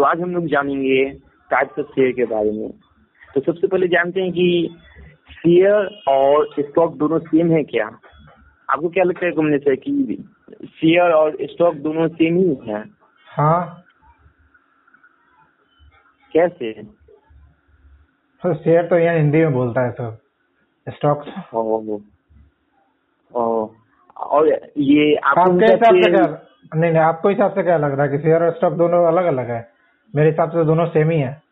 तो आज हम लोग जानेंगे टाइप्स ऑफ़ शेयर के बारे में। तो सबसे पहले जानते हैं कि शेयर और स्टॉक दोनों सेम है क्या? आपको क्या लगता है घूमने से कि शेयर और स्टॉक दोनों सेम ही है? हाँ। कैसे? तो शेयर तो यहाँ हिंदी में बोलता है सब स्टॉक्स ओ, ओ, और ये आपको आपके हिसाब से क्या नहीं नहीं आपको हिसाब से क्या लग रहा है कि शेयर और स्टॉक दोनों अलग अलग है? मेरे हिसाब से दोनों सेम ही है।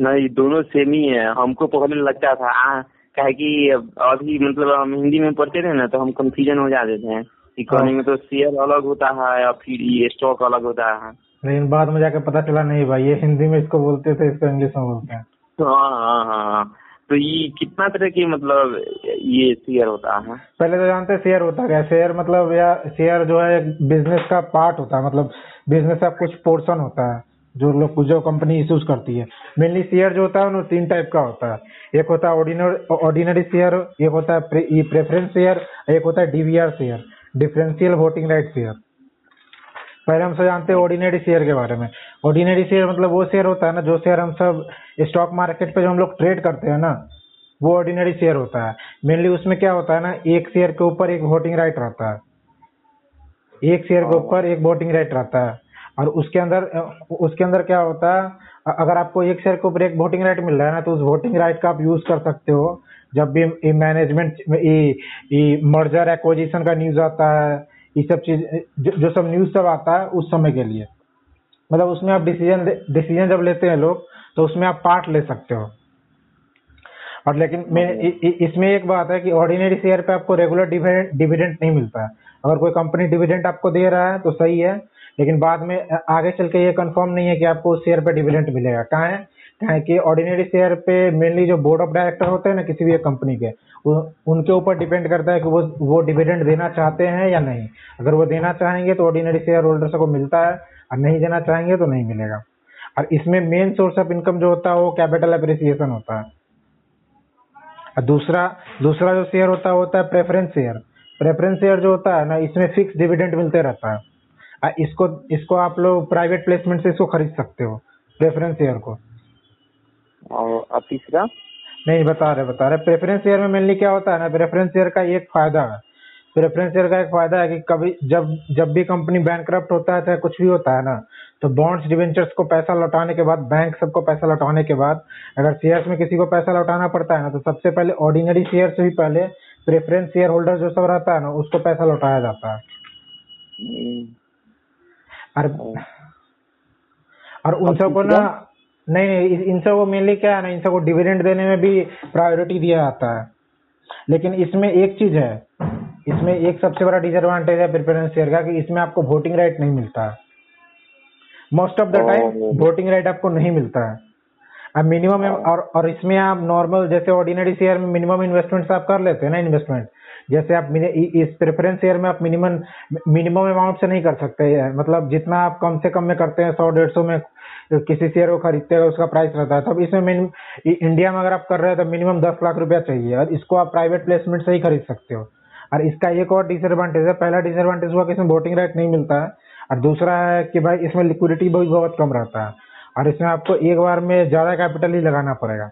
नहीं दोनों सेम ही है। हमको पहले लगता था। आ, काहे कि अभी मतलब हम हिंदी में पढ़ते थे ना तो हम कंफ्यूजन हो जाते थे इकोनॉमी में तो शेयर अलग होता है और फिर ये स्टॉक अलग होता है। लेकिन बाद में जाकर पता चला नहीं भाई ये हिंदी में इसको बोलते थे इसको इंग्लिश में बोलते हैं। हाँ हाँ हाँ। हाँ। तो ये कितना तरह की मतलब ये शेयर होता है? पहले तो जानते शेयर होता क्या? है शेयर मतलब या शेयर जो है बिज़नेस का पार्ट होता है। मतलब बिज़नेस का कुछ पोर्शन होता है जो लोग जो कंपनी इश्यूज़ करती है। मेनली शेयर जो होता है वो तीन टाइप का होता है। एक होता है ऑर्डिनरी शेयर एक होता है प्रे, प्रेफरेंस शेयर एक होता है DVR share differential voting right share पहले हम सब जानते हैं ऑर्डिनरी शेयर के बारे में। ऑर्डिनरी शेयर मतलब वो शेयर होता है ना जो शेयर हम सब स्टॉक मार्केट पे जो हम लोग ट्रेड करते हैं ना वो ऑर्डिनरी शेयर होता है। मेनली उसमें क्या होता है ना एक शेयर के ऊपर एक वोटिंग राइट रहता है। एक शेयर के ऊपर एक वोटिंग राइट रहता है। और उसके अंदर उसके अंदर क्या होता है अगर आपको एक शेयर के ऊपर एक वोटिंग राइट मिल रहा है ना तो उस वोटिंग राइट का आप यूज़ कर सकते हो। जब भी मैनेजमेंट मर्जर एक्विजिशन का न्यूज़ आता है ये सब चीज़ जो, जो सब न्यूज़ सब आता है उस समय के लिए। मतलब उसमें आप डिसीज़न डिसीज़न जब लेते हैं लोग तो उसमें आप पार्ट ले सकते हो। और लेकिन मैं इ, इसमें एक बात है कि ऑर्डिनरी शेयर पे आपको रेगुलर डिविडेंड नहीं मिलता है। अगर कोई कंपनी डिविडेंट आपको दे रहा है तो सही है, लेकिन बाद में आगे चल के ये कंफर्म नहीं है कि आपको उस शेयर पे डिविडेंट मिलेगा। कहाँ है? कहाँ कि ऑर्डिनरी शेयर पे मेनली जो बोर्ड ऑफ़ डायरेक्टर होते हैं ना, किसी भी एक कंपनी के उनके ऊपर डिपेंड करता है कि वो वो डिविडेंड देना चाहते हैं या नहीं। अगर वो देना चाहेंगे तो ऑर्डिनरी शेयर होल्डर्स को मिलता है, और नहीं देना चाहेंगे तो नहीं मिलेगा। और इसमें मेन सोर्स ऑफ़ इनकम जो होता है, वो कैपिटल अप्रिसिएशन होता है। और दूसरा दूसरा जो शेयर होता है होता है प्रेफरेंस शेयर प्रेफरेंस शेयर जो होता है ना इसमें फिक्स डिविडेंड मिलते रहता है। और इसको इसको आप लोग प्राइवेट प्लेसमेंट से इसको खरीद सकते हो प्रेफरेंस शेयर को। और और तीसरा? नहीं बता रहे बता रहे। प्रेफरेंस शेयर में मेनली क्या होता है ना प्रेफरेंस शेयर का एक फ़ायदा है। प्रेफरेंस शेयर का एक फ़ायदा है कि कभी जब जब भी कंपनी बैंक होता है चाहे कुछ भी होता है ना तो बॉन्ड्स डिवेंचर्स को पैसा लौटाने के बाद बैंक सबको पैसा लौटाने के बाद अगर शेयर्स में किसी को पैसा लौटाना पड़ता है ना तो सबसे पहले ऑर्डिनरी शेयर से भी पहले प्रेफरेंस शेयर होल्डर जो सब रहता है ना उसको पैसा लौटाया जाता है। और और- उन सबको ना नहीं नहीं इन- इन सबको मेनली क्या है ना इन सबको डिविडेंड देने में भी प्रायोरिटी दिया जाता है। लेकिन इसमें एक चीज़ है इसमें एक सबसे बड़ा डिसएडवांटेज है प्रेफरेंस शेयर का कि इसमें आपको वोटिंग राइट नहीं मिलता। है most of the time voting right आपको नहीं मिलता है। अब मिनिमम और और इसमें आप नॉर्मल जैसे ऑर्डिनरी शेयर में मिनिमम इन्वेस्टमेंट आप कर लेते हैं ना इन्वेस्टमेंट जैसे आप इस प्रेफरेंस शेयर में आप मिनिमम मिनिमम अमाउंट से नहीं कर सकते मतलब जितना आप कम से कम में करते हैं, सौ, डेढ़ सौ में किसी शेयर को खरीदते हैं, उसका प्राइस रहता है। तब इसमें इंडिया में अगर आप कर रहे हैं तो मिनिमम दस लाख रुपया चाहिए। और इसको आप प्राइवेट प्लेसमेंट से ही खरीद सकते हो। और इसका एक और डिसएडवांटेज है। पहला डिसएडवांटेज हुआ कि इसमें वोटिंग राइट नहीं मिलता है। और दूसरा है कि भाई इसमें लिक्विडिटी भी बहुत कम रहता है। और इसमें आपको एक बार में ज़्यादा कैपिटल ही लगाना पड़ेगा।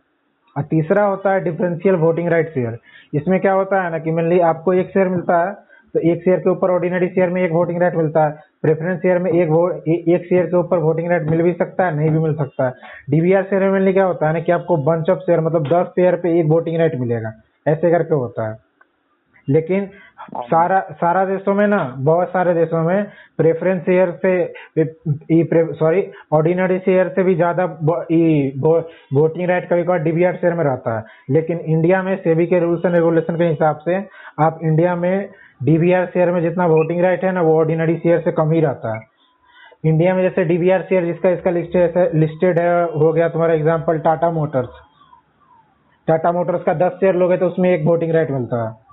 और तीसरा होता है डिफरेंशियल वोटिंग राइट शेयर इसमें क्या होता है ना कि मेनली आपको एक शेयर मिलता है तो एक शेयर के ऊपर ऑर्डिनरी शेयर में एक वोटिंग राइट मिलता है प्रेफरेंस शेयर में एक एक शेयर के ऊपर वोटिंग राइट मिल भी सकता है, नहीं भी मिल सकता है। डीवीआर शेयर में मेनली क्या होता है ना कि आपको बंच ऑफ़ शेयर मतलब दस शेयर पे एक वोटिंग राइट मिलेगा। ऐसे करके होता है। लेकिन सारा सारा देशों में ना, बहुत सारे देशों में प्रेफरेंस शेयर से सॉरी ऑर्डिनरी शेयर से भी ज़्यादा वोटिंग राइट कभी कभार डीवीआर शेयर में रहता है। लेकिन इंडिया में सेबी के रूल्स एंड रेगुलेशन के हिसाब से, आप इंडिया में डीवीआर शेयर में जितना वोटिंग राइट है ना, वो ऑर्डिनरी शेयर से कम ही रहता है। इंडिया में जैसे डीवीआर शेयर जिसका, इसका लिस्टेड है हो गया तुम्हारा example Tata motors Tata motors का दस शेयर लोगे तो उसमें एक वोटिंग राइट मिलता है।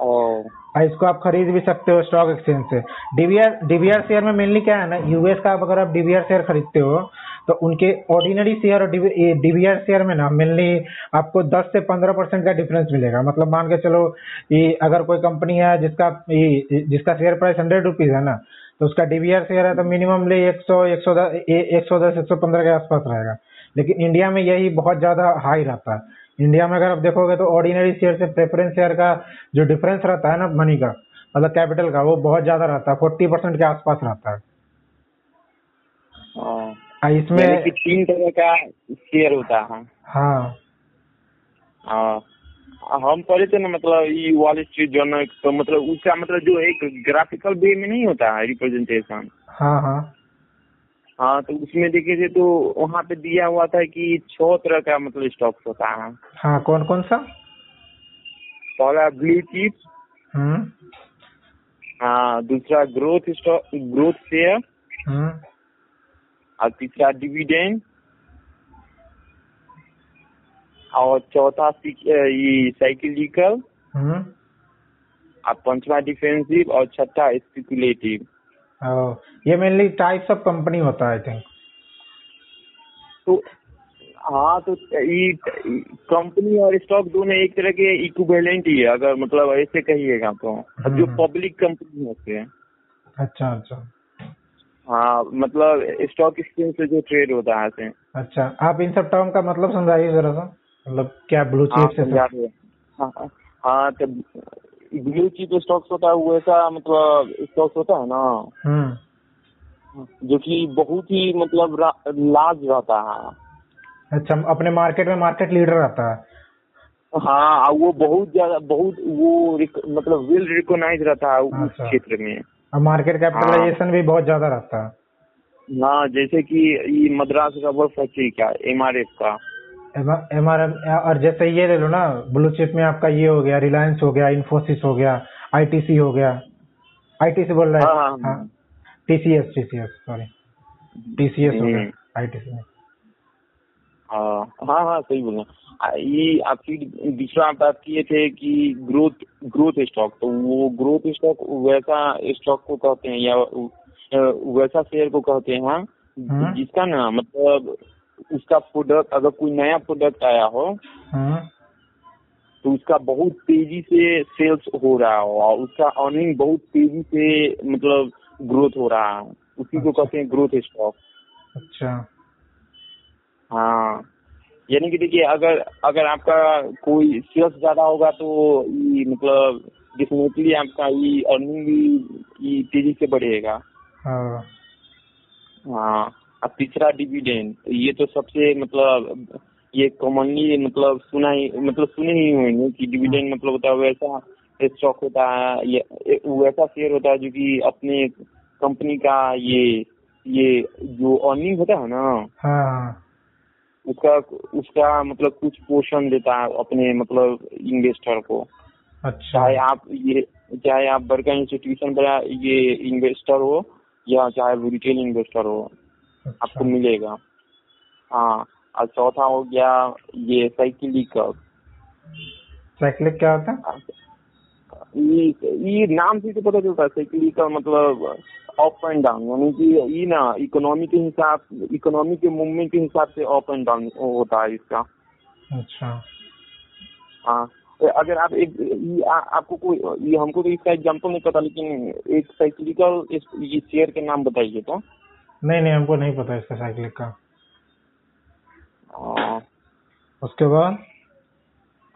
और इसको आप खरीद भी सकते हो स्टॉक एक्सचेंज से। डीवीआर डीवीआर शेयर में मेनली क्या है ना यूएस का अगर आप डीवीआर शेयर खरीदते हो तो उनके ऑर्डिनरी शेयर और डीवीआर शेयर में ना मेनली आपको 10 से 15 परसेंट का डिफरेंस मिलेगा। मतलब मान के चलो, ये अगर कोई कंपनी है जिसका, ये जिसका शेयर प्राइस हंड्रेड रुपीज़ है ना तो उसका डीबीआर शेयर है तो मिनिमम ले एक सौ एक सौ दस, एक सौ पंद्रह के आसपास रहेगा। लेकिन इंडिया में यही बहुत ज़्यादा हाई रहता है। इंडिया में अगर आप देखोगे तो ऑर्डिनरी शेयर से प्रेफरेंस शेयर का जो डिफरेंस रहता है ना मनी का मतलब कैपिटल का वो बहुत ज़्यादा रहता है फोर्टी परसेंट के आसपास रहता है। हाँ। आ, इसमें तीन तरह का शेयर होता है। हाँ। हाँ। हम पढ़े थे ना मतलब ये वॉल स्ट्रीट जर्नल तो मतलब उसका मतलब जो एक ग्राफिकल वे में नहीं होता है रिप्रेजेंटेशन हाँ हाँ। हाँ तो उसमें देखे थे तो वहाँ पे दिया हुआ था कि छह तरह का मतलब स्टॉक्स होता है। हाँ कौन कौन सा? पहला ब्लू चिप हम्म। हाँ दूसरा ग्रोथ स्टॉक ग्रोथ शेयर हम्म। और तीसरा डिविडेंड और चौथा ये साइकिलिकल हम्म। और पांचवा डिफेंसिव और छठा स्पेकुलेटिव ये मेनली टाइप्स ऑफ़ कंपनी होता है आई थिंक तो हाँ तो कंपनी और स्टॉक दोनों एक तरह के इक्विवेलेंट ही है अगर मतलब ऐसे कहिएगा तो। अब जो हम्म। पब्लिक कंपनी होते हैं। अच्छा अच्छा। हाँ मतलब स्टॉक एक्सचेंज से जो ट्रेड होता है अच्छा आप इन सब टर्म का मतलब समझाइए जरा सा। मतलब क्या ब्लू हाँ चिप से हैं। हाँ हाँ, हाँ तो ब्लू चिप स्टॉक्स होता है वो ऐसा मतलब स्टॉक्स होता है ना? हम्म। जो कि बहुत ही मतलब लार्ज रहता है। अच्छा अपने मार्केट में मार्केट लीडर रहता है। हाँ वो बहुत ज़्यादा बहुत वो मतलब वेल रिकॉग्नाइज रहता है उस अच्छा। क्षेत्र में। और मार्केट कैपिटलाइजेशन हाँ। भी बहुत ज़्यादा रहता है। हाँ जैसे कि ये मद्रास रबर फैक्ट्री का एम का। एम आर एम और जैसे ये ले लो ना ब्लू चिप में आपका ये हो गया रिलायंस हो गया इन्फोसिस हो गया आईटीसी हो गया। आईटीसी बोल रहा हाँ, है हाँ, टीसीएस टीसीएस सॉरी टीसीएस हो गया। आईटीसी में। हाँ हाँ हाँ सही बोल रहे हैं। ये आपकी दूसरा आप बात किए थे कि ग्रोथ ग्रोथ स्टॉक तो वो ग्रोथ स्टॉक वैसा स्टॉक को कहते हैं या वैसा शेयर को कहते हैं हम्म। जिसका ना मतलब उसका प्रोडक्ट अगर कोई नया प्रोडक्ट आया हो हम्म तो उसका बहुत तेज़ी से सेल्स हो रहा हो और उसका अर्निंग बहुत तेज़ी से मतलब ग्रोथ हो रहा है। उसी को अच्छा। कहते हैं ग्रोथ स्टॉक अच्छा। हाँ। यानी कि देखिए अगर अगर आपका कोई सेल्स ज़्यादा होगा तो ये मतलब डेफिनेटली आपका ये अर्निंग भी ये तेज़ी से बढ़ेगा। हाँ। और तीसरा डिविडेंड ये तो सबसे मतलब ये कॉमनली मतलब सुना ही मतलब सुने ही होंगे कि डिविडेंड मतलब होता है वैसा स्टॉक होता है ये वैसा शेयर होता है जो कि अपने कंपनी का ये ये जो अर्निंग होता है ना हाँ। हाँ उसका उसका मतलब कुछ पोषण देता है अपने मतलब इन्वेस्टर को। अच्छा। चाहे आप ये चाहे आप बड़का इंस्टीट्यूशन बड़ा ये इन्वेस्टर हो या चाहे रिटेल इन्वेस्टर हो। आपको अच्छा मिलेगा। हाँ और चौथा हो गया ये साइकिलिकल साइक्लिक क्या होता है? ये ये नाम से तो पता चलता है साइकिलिकल मतलब अप एंड डाउन यानी कि ये ना इकोनॉमी के हिसाब इकोनॉमी के मूवमेंट के हिसाब से अप एंड डाउन होता है इसका। अच्छा। हाँ तो अगर आप एक ये आ, आपको कोई ये हमको तो इसका एग्जांपल नहीं पता लेकिन एक साइकिलिकल ये शेयर के नाम बताइए तो। नहीं नहीं हमको नहीं पता इसका साइक्लिक का। आ, उसके बाद?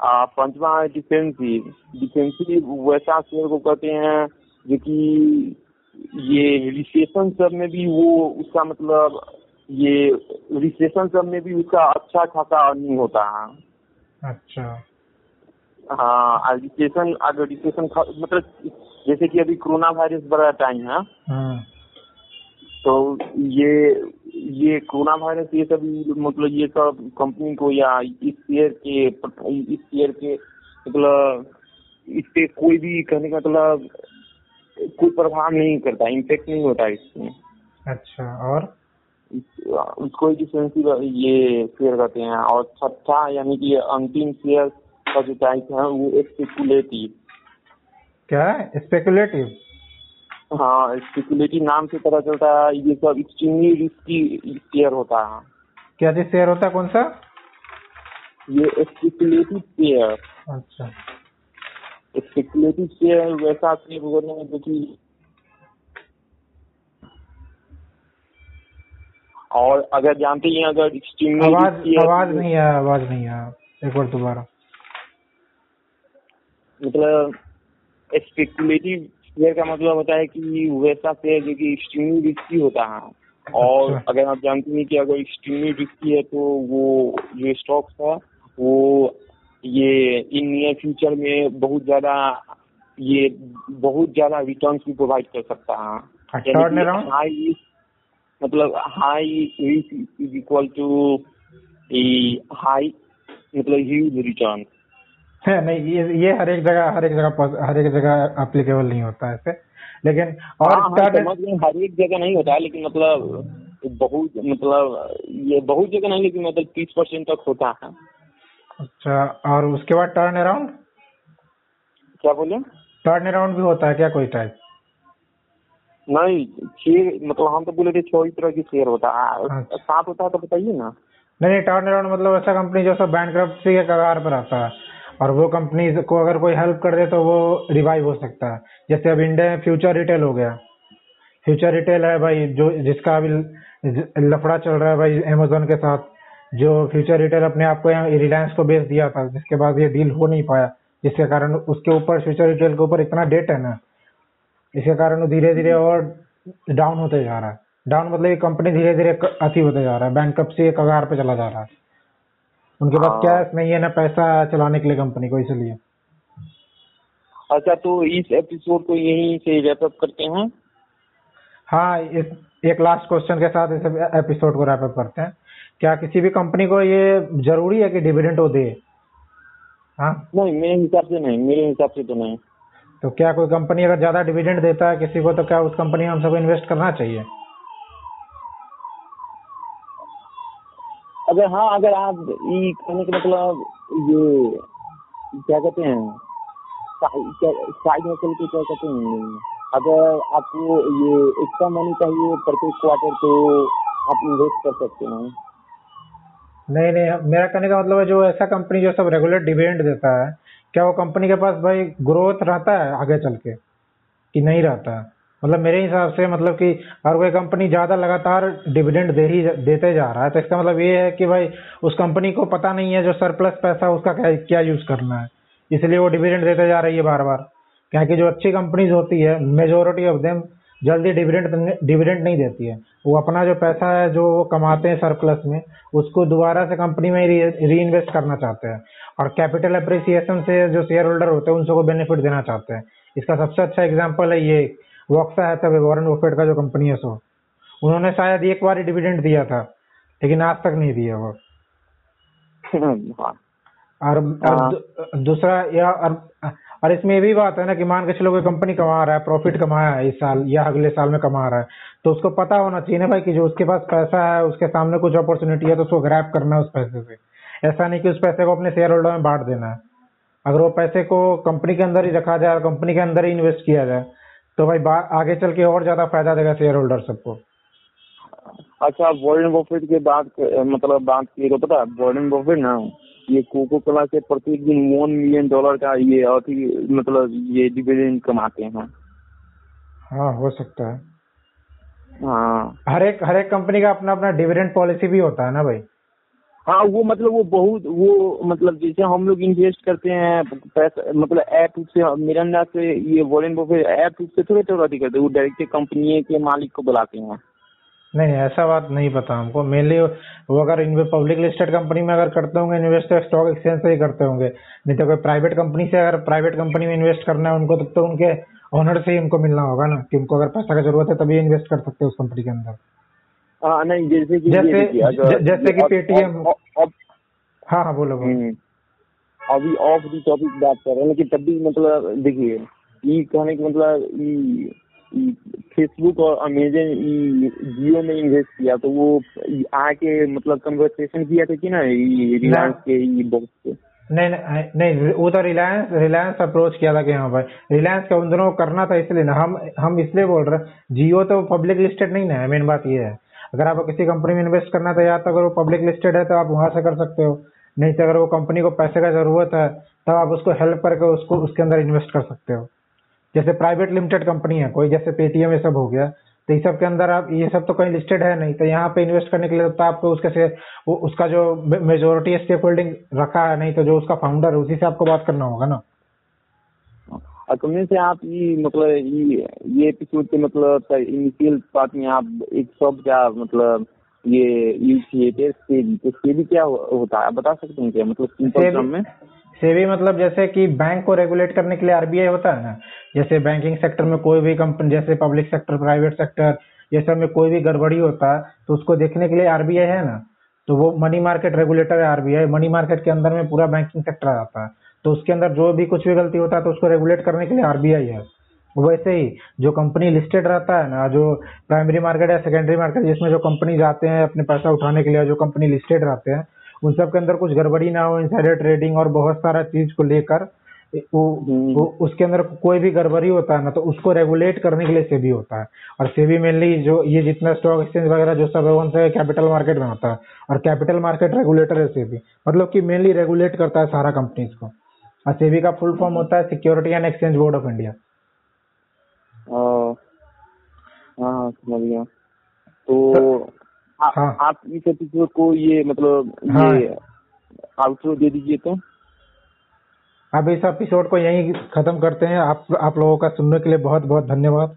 पंचवा है डिफेंसिव डिफेंसिव वैसा शेयर को कहते हैं जो कि ये रिसेशन सब में भी वो उसका मतलब ये रिसेशन सब में भी उसका अच्छा खासा अर्निंग होता है। अच्छा। हाँ रिसेशन अगर रिसेशन मतलब जैसे कि अभी कोरोना वायरस बड़ा टाइम है। हम्म तो ये ये कोरोना वायरस ये सब मतलब ये सब कंपनी को या इस शेयर के इस शेयर के मतलब इस पे कोई भी कहने का मतलब कोई प्रभाव नहीं करता इम्पेक्ट नहीं होता इसमें। अच्छा और? उसको डिफेंसिव ये शेयर कहते हैं। और छठा यानी कि अंतिम शेयर का जो टाइप है वो स्पेकुलेटिव क्या? है स्पेकुलेटिव हाँ स्पेकुलेटिव नाम से पता चलता है ये सब एक्सट्रीमली रिस्की शेयर होता है। क्या चीज़ शेयर होता है कौन सा? ये स्पेकुलेटिव शेयर अच्छा। स्पेकुलेटिव शेयर वैसा शेयर होने में जो कि और अगर जानते हैं अगर extremely आवाज़ आवाज़ तो- नहीं आया आवाज़ नहीं आया एक बार दोबारा। मतलब स्पेकुलेटिव शेयर का मतलब होता है कि वैसा शेयर जो कि एक्सट्रीमली रिस्की होता है। और अच्छा। अगर आप जानते हैं कि अगर एक्सट्रीमली रिस्की है तो वो जो स्टॉक्स है वो ये इन नियर फ्यूचर में बहुत ज़्यादा ये बहुत ज़्यादा रिटर्न भी प्रोवाइड कर सकता है। हाई मतलब high risk is equal to high मतलब ह्यूज रिटर्न है नहीं ये ये हर एक जगह हर एक जगह हर एक जगह एप्लीकेबल नहीं होता है ऐसे। लेकिन और हाँ, हाँ, हर एक जगह नहीं होता है लेकिन मतलब बहुत मतलब ये बहुत जगह नहीं लेकिन मतलब तीस परसेंट तक होता है। अच्छा और उसके बाद टर्न अराउंड क्या बोले? टर्न अराउंड भी होता है क्या कोई टाइप नहीं शेयर मतलब हम तो बोले थे छह ही तरह की शेयर होता है। अच्छा। सात होता है तो बताइए ना। नहीं नहीं टर्न अराउंड मतलब ऐसा कंपनी जो सब बैंक के कगार पर आता है। और वो कंपनी को अगर कोई हेल्प कर दे तो वो रिवाइव हो सकता है। जैसे अब इंडिया में फ्यूचर रिटेल हो गया। फ्यूचर रिटेल है भाई, जो जिसका अभी लफड़ा चल रहा है भाई अमेजोन के साथ, जो फ्यूचर रिटेल अपने आप को रिलायंस को बेच दिया था, जिसके बाद ये डील हो नहीं पाया। जिसके कारण उसके ऊपर फ्यूचर रिटेल के ऊपर इतना डेट है ना, इसके कारण धीरे धीरे और डाउन होते जा रहा है। डाउन मतलब ये कंपनी धीरे धीरे अति होते जा रहा है। बैंक से कगार पे चला जा रहा है। उनके पास हाँ। कैश नहीं है ना पैसा चलाने के लिए कंपनी को इसलिए। अच्छा तो इस एपिसोड को यहीं से रैप अप करते हैं? हाँ इस एक लास्ट क्वेश्चन के साथ इस एपिसोड को रैप अप करते हैं। क्या किसी भी कंपनी को ये ज़रूरी है कि डिविडेंड वो दे? हाँ? नहीं मेरे हिसाब से नहीं मेरे हिसाब से तो नहीं। तो क्या कोई कंपनी अगर ज़्यादा डिविडेंड देता है किसी को तो क्या उस कंपनी में हम सबको इन्वेस्ट करना चाहिए? अगर हाँ अगर आप ये कहने का मतलब ये क्या कहते हैं? साइड हसल के क्या कहते हैं? अगर आपको ये एक्स्ट्रा मनी चाहिए प्रत्येक क्वार्टर तो आप इन्वेस्ट कर सकते हैं। नहीं नहीं, मेरा कहने का मतलब है जो ऐसा कंपनी जो सब रेगुलर डिविडेंड देता है, क्या वो कंपनी के पास भाई ग्रोथ रहता है आगे चल के? कि नहीं रहता? है मतलब मेरे हिसाब से मतलब कि अगर कोई कंपनी ज़्यादा लगातार डिविडेंड दे ही देते जा रहा है तो इसका मतलब ये है कि भाई उस कंपनी को पता नहीं है जो सरप्लस पैसा उसका क्या क्या यूज़ करना है। इसलिए वो डिविडेंड देते जा रही है बार बार क्या जो अच्छी कंपनीज़ होती है मेजोरिटी ऑफ़ देम जल्दी डिविडेंड डिविडेंड नहीं देती है। वो अपना जो पैसा है, जो वो कमाते हैं सरप्लस में, उसको दोबारा से कंपनी में री इन्वेस्ट करना चाहते हैं। और कैपिटल अप्रिसिएशन से जो शेयर होल्डर होते हैं उन सबको बेनिफिट देना चाहते हैं। इसका सबसे अच्छा एग्ज़ाम्पल है ये वॉक्सा है तब वॉरेन बफेट का जो कंपनी है सो। उन्होंने शायद एक बार ही डिविडेंड दिया था लेकिन आज तक नहीं दिया वो। हाँ। और, और दूसरा या और, और इसमें ये भी बात है ना कि मान के चलो कोई कंपनी कमा रहा है प्रॉफिट कमाया है इस साल या अगले साल में कमा रहा है तो उसको पता होना चाहिए ना भाई कि जो उसके पास पैसा है उसके सामने कुछ अपॉर्चुनिटी है तो उसको ग्रैप करना है उस पैसे से। ऐसा नहीं कि उस पैसे को अपने शेयर होल्डर में बांट देना है। अगर वो पैसे को कंपनी के अंदर ही रखा जाए और कंपनी के अंदर ही इन्वेस्ट किया जाए तो भाई आगे चल के और ज़्यादा फ़ायदा देगा शेयर होल्डर सबको। अच्छा वॉरेन बफेट के बात मतलब बात की तो पता है वॉरेन बफेट ना ये कोको कोला से प्रत्येक दिन वन मिलियन डॉलर का ये अति मतलब ये डिविडेंड कमाते हैं। हाँ हो सकता है। हाँ। हर एक हर एक कंपनी का अपना अपना डिविडेंड पॉलिसी भी होता है ना भाई। हाँ वो मतलब वो बहुत, वो मतलब जैसे हम लोग इन्वेस्ट करते हैं, पैसा मतलब ऐप से मेरे अंदाज से, ये वॉरेन बफेट ऐप से थोड़े थोड़ा अति करते वो डायरेक्ट कंपनी के मालिक को बुलाते हैं। नहीं, ऐसा बात नहीं पता हमको। मेनली वो अगर पब्लिक लिस्टेड कंपनी में अगर करते होंगे इन्वेस्ट तो स्टॉक एक्सचेंज से ही करते होंगे। नहीं तो कोई प्राइवेट कंपनी से अगर प्राइवेट कंपनी में इन्वेस्ट करना है उनको तब तो उनके ओनर से ही उनको मिलना होगा ना, कि उनको अगर पैसा की ज़रूरत है, तभी इन्वेस्ट कर सकते हैं उस कंपनी के अंदर। नहीं जैसे कि जैसे- जैसे कि अब- हाँ हाँ बोलो हम्म, अभी ऑफ़ दी टॉपिक बात कर रहे हैं लेकिन तब भी मतलब देखिए ये कहने का मतलब फेसबुक और अमेजन जियो में इन्वेस्ट किया तो वो आके मतलब कन्वर्सेशन किया था कि ना रिलायंस के बॉक्स पे नहीं नहीं नहीं वो तो रिलायंस रिलायंस अप्रोच किया था कि हाँ भाई रिलायंस का उन दोनों को करना था इसलिए ना हम हम इसलिए बोल रहे हैं जियो तो पब्लिक लिस्टेड नहीं ना है मेन बात ये है। अगर आपको किसी कंपनी में इन्वेस्ट करना था या तो अगर वो पब्लिक लिस्टेड है तो आप वहाँ से कर सकते हो। नहीं तो अगर वो कंपनी को पैसे का ज़रूरत है तब आप उसको हेल्प करके उसको, उसके अंदर इन्वेस्ट कर सकते हो। जैसे प्राइवेट लिमिटेड कंपनी है, कोई जैसे पेटीएम ये सब हो गया तो इस सब के अंदर आप, ये सब तो कहीं लिस्टेड है नहीं तो यहाँ पे इन्वेस्ट करने के लिए तो आपको उसके से, वो, उसका जो मेजोरिटी स्टेक होल्डिंग रखा है, नहीं तो जो उसका फाउंडर है, उसी से आपको बात करना होगा ना। और से आप ये मतलब ये ये एपिसोड के मतलब इनिशियल पार्ट में आप एक शब्द क्या मतलब ये सेबी तो सेबी क्या हो- होता है? आप बता सकते हैं क्या? मतलब सिंपल टर्म में? सेबी मतलब जैसे कि बैंक को रेगुलेट करने के लिए आरबीआई होता है ना? जैसे बैंकिंग सेक्टर में कोई भी कंपनी जैसे पब्लिक सेक्टर प्राइवेट सेक्टर ये सब में कोई भी गड़बड़ी होता है तो उसको देखने के लिए आरबीआई है ना? तो वो मनी मार्केट रेगुलेटर है आरबीआई मनी मार्केट के अंदर में पूरा बैंकिंग सेक्टर आता है। तो उसके अंदर जो भी कुछ भी गलती होता है तो उसको रेगुलेट करने के लिए आरबीआई है। वैसे ही जो कंपनी लिस्टेड रहता है ना जो प्राइमरी मार्केट या सेकेंडरी मार्केट जिसमें जो कंपनी जाते हैं अपने पैसा उठाने के लिए जो कंपनी लिस्टेड रहते हैं उन सब के अंदर कुछ गड़बड़ी ना हो इनसाइडर ट्रेडिंग और बहुत सारा चीज़ को लेकर वो, हम्म। वो उसके अंदर कोई भी गड़बड़ी होता है ना तो उसको रेगुलेट करने के लिए सेबी होता है। और सेबी मेनली जो ये जितना स्टॉक एक्सचेंज वगैरह जो सब है उनसे कैपिटल मार्केट में होता है। और कैपिटल मार्केट रेगुलेटर है सेबी। मतलब कि मेनली रेगुलेट करता है सारा कंपनीज़ को। और सेबी का फुल फॉर्म होता है security and exchange board of India हाँ समझ गया। तो आ, हाँ। आप इस एपिसोड को ये मतलब हाँ। ये आउटरो दे दीजिए तो। अब इस एपिसोड को यहीं खत्म करते हैं। आप आप लोगों का सुनने के लिए बहुत बहुत धन्यवाद।